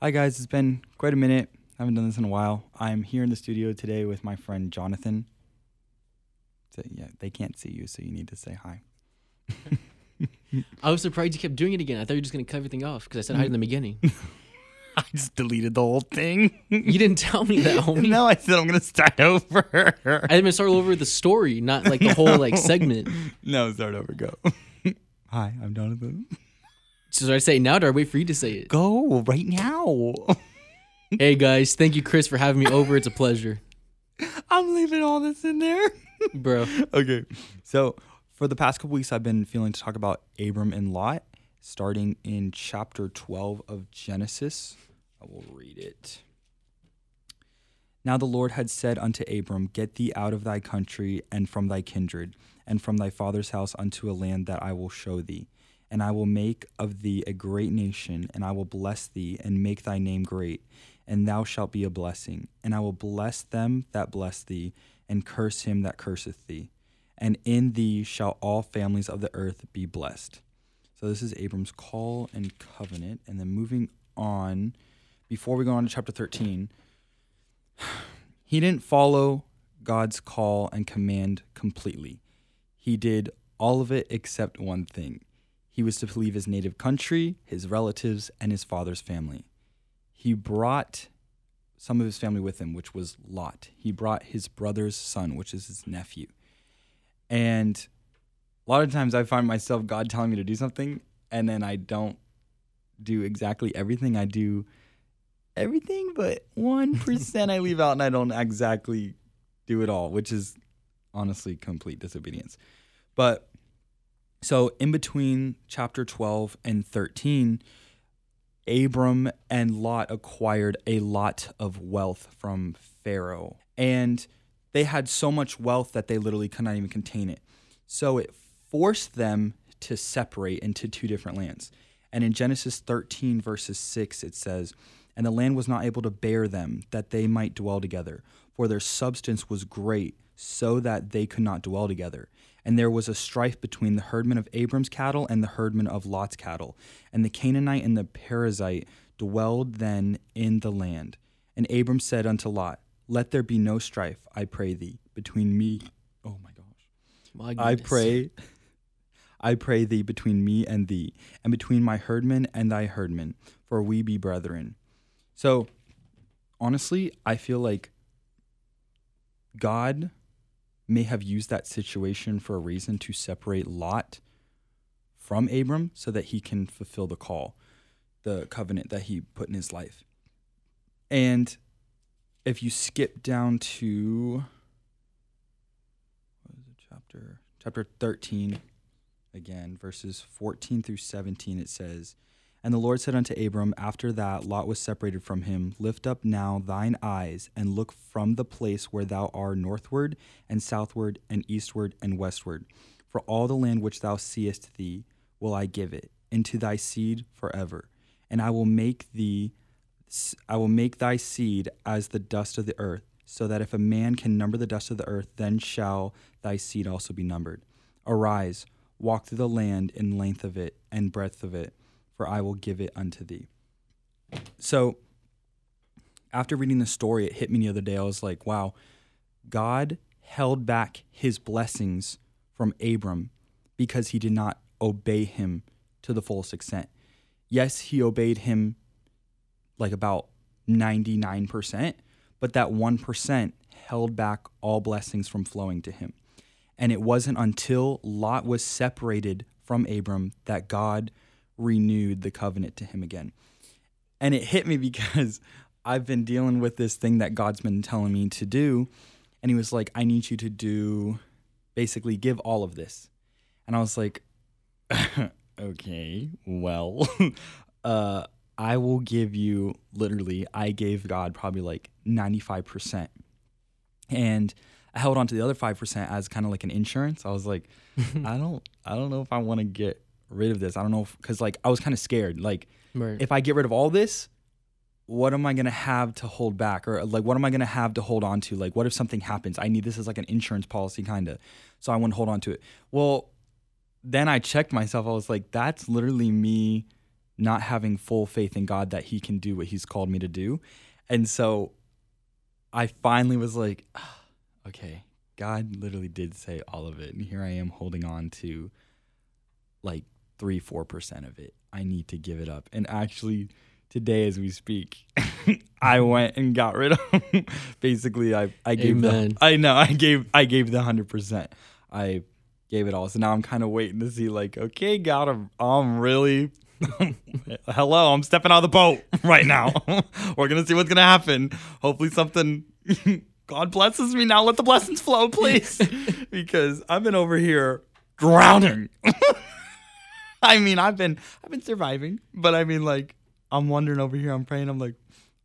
Hi, guys. It's been quite a minute. I haven't done this in a while. I'm here in the studio today with my friend Jonathan. So, yeah, they can't see you, so you need to say hi. I was surprised you kept doing it again. I thought you were just gonna cut everything off because I said hi in the mm. beginning. I just deleted the whole thing. you didn't tell me that, homie. no, I said I'm gonna start over. I didn't start over with the story, not like the whole like segment. no, start over. Go. hi, I'm Jonathan. So should I say it now, or do I wait for you to say it? Go right now. Hey guys, thank you, Chris, for having me over. It's a pleasure, I'm leaving all this in there. bro. okay. So for the past couple weeks, I've been feeling to talk about Abram and Lot, starting in chapter 12 of Genesis. I will read it. Now the Lord had said unto Abram, Get thee out of thy country and from thy kindred, and from thy father's house unto a land that I will show thee. And I will make of thee a great nation, and I will bless thee, and make thy name great, and thou shalt be a blessing. And I will bless them that bless thee, and curse him that curseth thee. And in thee shall all families of the earth be blessed. So this is Abram's call and covenant. And then moving on, before we go on to chapter 13, he didn't follow God's call and command completely. He did all of it except one thing. He was to leave his native country, his relatives, and his father's family. He brought some of his family with him, which was Lot. He brought his brother's son, which is his nephew. And a lot of times I find myself God telling me to do something, and then I don't do exactly everything. I do everything, but 1% I leave out and I don't exactly do it all, which is honestly complete disobedience. But so in between chapter 12 and 13, Abram and Lot acquired a lot of wealth from Pharaoh. And they had so much wealth that they literally could not even contain it. So it forced them to separate into two different lands. And in Genesis 13, verses 6, it says, And the land was not able to bear them, that they might dwell together, for their substance was great, so that they could not dwell together. And there was a strife between the herdmen of Abram's cattle and the herdmen of Lot's cattle. And the Canaanite and the Perizzite dwelled then in the land. And Abram said unto Lot, Let there be no strife, I pray thee, between me. Oh my gosh. My I pray, I pray thee between me and thee, and between my herdmen and thy herdmen, for we be brethren. So, honestly, I feel like God may have used that situation for a reason to separate Lot from Abram so that he can fulfill the call, the covenant that he put in his life. And if you skip down to what is it, chapter chapter 13 again, verses 14 through 17, it says, And the Lord said unto Abram, after that Lot was separated from him, Lift up now thine eyes, and look from the place where thou art northward, and southward, and eastward, and westward. For all the land which thou seest thee will I give it, into thy seed forever. And I will make thee I will make thy seed as the dust of the earth, so that if a man can number the dust of the earth, then shall thy seed also be numbered. Arise, walk through the land in length of it and breadth of it, for I will give it unto thee. So, after reading the story, it hit me the other day. I was like, wow, God held back his blessings from Abram because he did not obey him to the fullest extent. Yes, he obeyed him like about 99%, but that 1% held back all blessings from flowing to him. And it wasn't until Lot was separated from Abram that God renewed the covenant to him again. And it hit me because I've been dealing with this thing that God's been telling me to do. And he was like, I need you to do basically give all of this. And I was like, okay, well, uh, I will give you literally, I gave God probably like 95%. And I held on to the other 5% as kind of like an insurance. I was like, I don't, I don't know if I want to get rid of this. I don't know cause like I was kind of scared. Like, Right. if I get rid of all this, what am I gonna have to hold back, or like what am I gonna have to hold on to? Like, what if something happens? I need this as like an insurance policy, kind of. So I want to hold on to it. Well, then I checked myself. I was like, that's literally me not having full faith in God that He can do what He's called me to do. And so I finally was like, ah, okay, God literally did say all of it. And here I am holding on to like three, 4% of it. I need to give it up. And actually, today as we speak, I went and got rid of basically I, I gave Amen. the I know I gave I gave the hundred percent. I gave it all. So now I'm kind of waiting to see like, okay, God, I'm, I'm really hello, I'm stepping out of the boat right now. We're gonna see what's gonna happen. Hopefully something God blesses me now. Let the blessings flow, please. because I've been over here drowning. I mean, I've been I've been surviving, but I mean like I'm wondering over here, I'm praying, I'm like,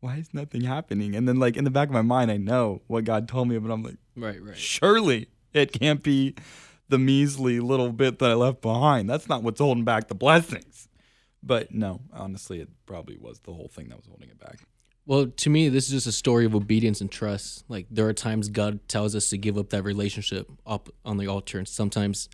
why is nothing happening? And then like in the back of my mind, I know what God told me, but I'm like, Right, right. surely it can't be the measly little bit that I left behind. That's not what's holding back the blessings. But no, honestly, it probably was the whole thing that was holding it back. Well, to me, this is just a story of obedience and trust. Like there are times God tells us to give up that relationship up on the altar, and sometimes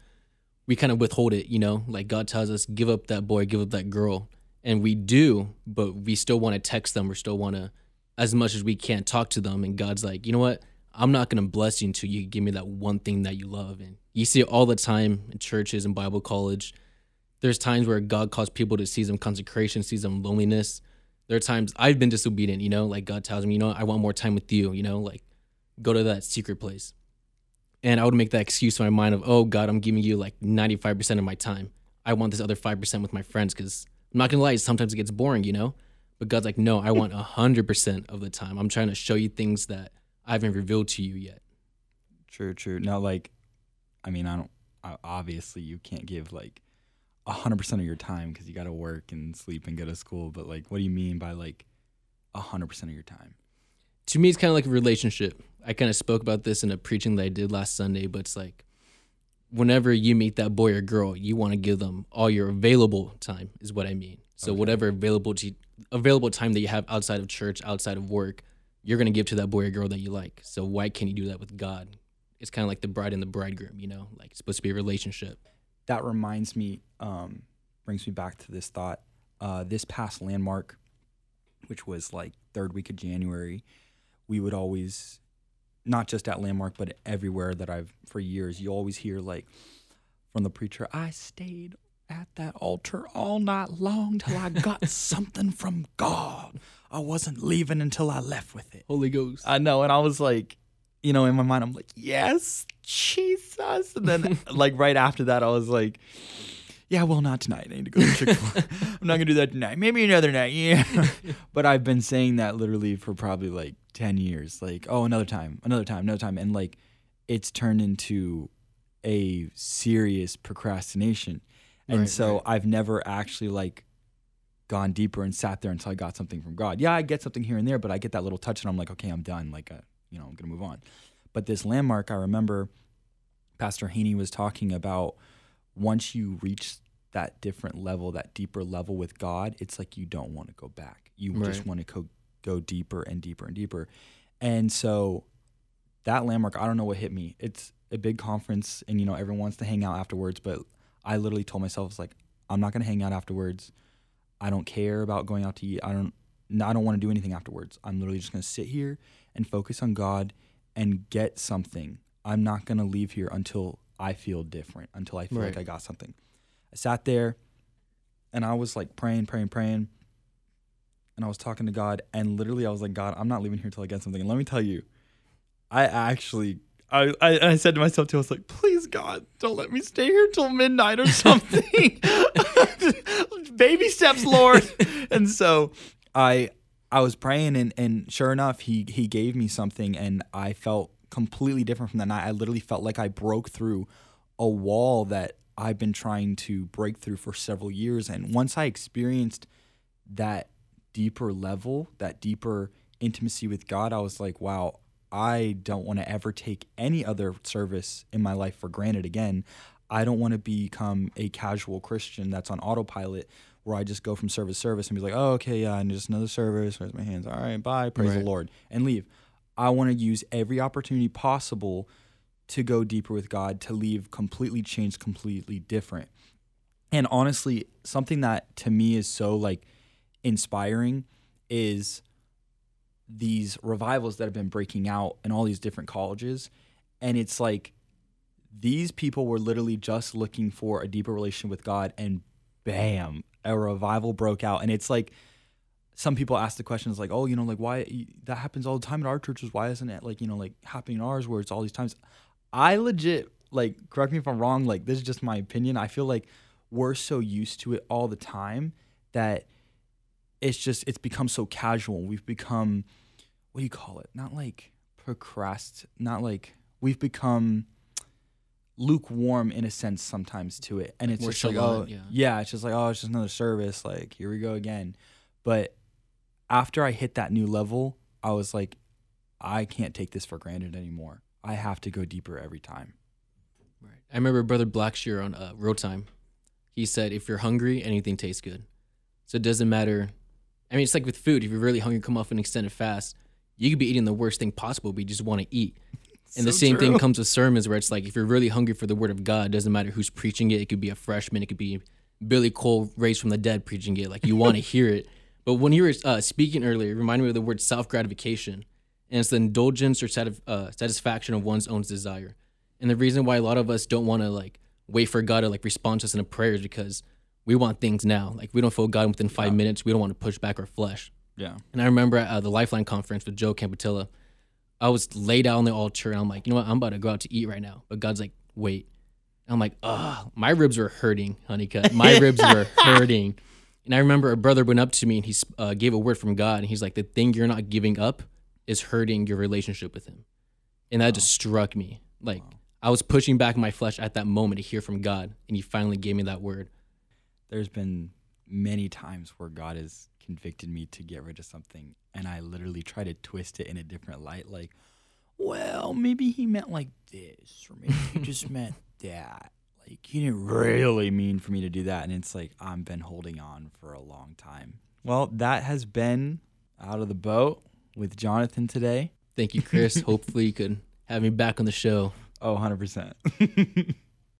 we kind of withhold it. You know, like God tells us, give up that boy, give up that girl, and we do, but we still want to text them or still want to, as much as we can, talk to them. And God's like, you know what? I'm not gonna bless you until you give me that one thing that you love. And you see it all the time in churches and Bible college. There's times where God calls people to season consecration, season loneliness there are times I've been disobedient, you know, like God tells me, you know, I want more time with you, you know, like go to that secret place. And I would make that excuse in my mind of, oh God, I'm giving you like 95% of my time. I want this other 5% with my friends because I'm not gonna lie, sometimes it gets boring, you know? But God's like, no, I want 100% of the time. I'm trying to show you things that I haven't revealed to you yet. True, true. Now, like, I mean, I don't. I, obviously, you can't give like hundred percent of your time because you got to work and sleep and go to school. But like, what do you mean by like hundred percent of your time? To me, it's kind of like a relationship. I kind of spoke about this in a preaching that I did last Sunday, but it's like whenever you meet that boy or girl, you want to give them all your available time, is what I mean. So Okay. whatever available to, available time that you have outside of church, outside of work, you're gonna give to that boy or girl that you like. So why can't you do that with God? It's kind of like the bride and the bridegroom, you know, like it's supposed to be a relationship. that reminds me, um, brings me back to this thought. Uh, this past landmark, which was like third week of January, we would always, not just at landmark, but everywhere that I've for years, you always hear like from the preacher, I stayed at that altar all night long till I got something from God. I wasn't leaving until I left with it. Holy Ghost. I know, and I was like, you know, in my mind, I'm like, yes, Jesus. And then, like, right after that, I was like, yeah, well, not tonight. I need to go to Chick fil A. I'm not going to do that tonight. Maybe another night. Yeah. but I've been saying that literally for probably like 10 years. Like, oh, another time, another time, another time. And like, it's turned into a serious procrastination. And Right, so right. I've never actually like gone deeper and sat there until I got something from God. Yeah, I get something here and there, but I get that little touch and I'm like, okay, I'm done. Like, uh, you know, I'm gonna move on. But this landmark, I remember Pastor Haney was talking about once you reach that different level, that deeper level with God, it's like you don't want to go back. You just want to go, go deeper and deeper and deeper. And so that landmark, I don't know what hit me. It's a big conference and you know everyone wants to hang out afterwards, but I literally told myself it's like I'm not gonna hang out afterwards. I don't care about going out to eat. I don't I don't want to do anything afterwards. I'm literally just gonna sit here and focus on God and get something. I'm not gonna leave here until I feel different, until I feel like I got something. I sat there and I was like praying, praying, praying. And I was talking to God and literally I was like, God, I'm not leaving here till I get something. And let me tell you, I actually I, I, I said to myself too, I was like, please God, don't let me stay here till midnight or something. Baby steps, Lord. and so I I was praying and, and sure enough, he he gave me something and I felt completely different from that night. I literally felt like I broke through a wall that I've been trying to break through for several years. And once I experienced that deeper level, that deeper intimacy with God, I was like, wow, I don't want to ever take any other service in my life for granted again. I don't want to become a casual Christian that's on autopilot where I just go from service to service and be like, oh, okay, yeah, and just another service, raise my hands, all right, bye, praise the Lord, and leave. I want to use every opportunity possible to go deeper with God, to leave completely changed, completely different. And honestly, something that to me is so like inspiring is these revivals that have been breaking out in all these different colleges. And it's like these people were literally just looking for a deeper relation with God, and bam, a revival broke out. And it's like some people ask the questions like, oh, you know, like why that happens all the time in our churches? Why isn't it like, you know, like happening in ours where it's all these times? I legit, like, correct me if I'm wrong, like, this is just my opinion. I feel like we're so used to it all the time that it's just it's become so casual. We've become what do you call it? Not like procrast, not like we've become lukewarm in a sense sometimes to it, and it's More just like oh yeah. yeah, it's just like oh it's just another service. Like here we go again. But after I hit that new level, I was like, I can't take this for granted anymore. I have to go deeper every time. Right. I remember Brother Blackshear on uh, Road Time. He said, "If you're hungry, anything tastes good." So it doesn't matter. I mean, it's like with food. If you're really hungry, come off an extended fast. You could be eating the worst thing possible, but you just want to eat. And the So same thing comes with sermons, where it's like if you're really hungry for the Word of God, it doesn't matter who's preaching it. It could be a freshman, it could be Billy Cole raised from the dead preaching it. Like you want to hear it. But when you were uh, speaking earlier, it reminded me of the word self gratification, and it's the indulgence or uh, satisfaction of one's own desire. And the reason why a lot of us don't want to like wait for God to like respond to us in a prayer is because we want things now. Like we don't feel God within five minutes. We don't want to push back our flesh. Yeah. And I remember at uh, the Lifeline conference with Joe Campetella, I was laid out on the altar and I'm like, you know what? I'm about to go out to eat right now. But God's like, wait. And I'm like, ugh, my ribs were hurting, honeycut. My ribs were hurting. And I remember a brother went up to me and he uh, gave a word from God. And he's like, the thing you're not giving up is hurting your relationship with him. And that just struck me. Like, I was pushing back my flesh at that moment to hear from God. And he finally gave me that word. there's been many times where God has convicted me to get rid of something, and I literally try to twist it in a different light. Like, well, maybe he meant like this, or maybe he just meant that. Like, he didn't really mean for me to do that. And it's like, I've been holding on for a long time. Well, that has been out of the boat with Jonathan today. Thank you, Chris. Hopefully, you could have me back on the show. Oh, 100%.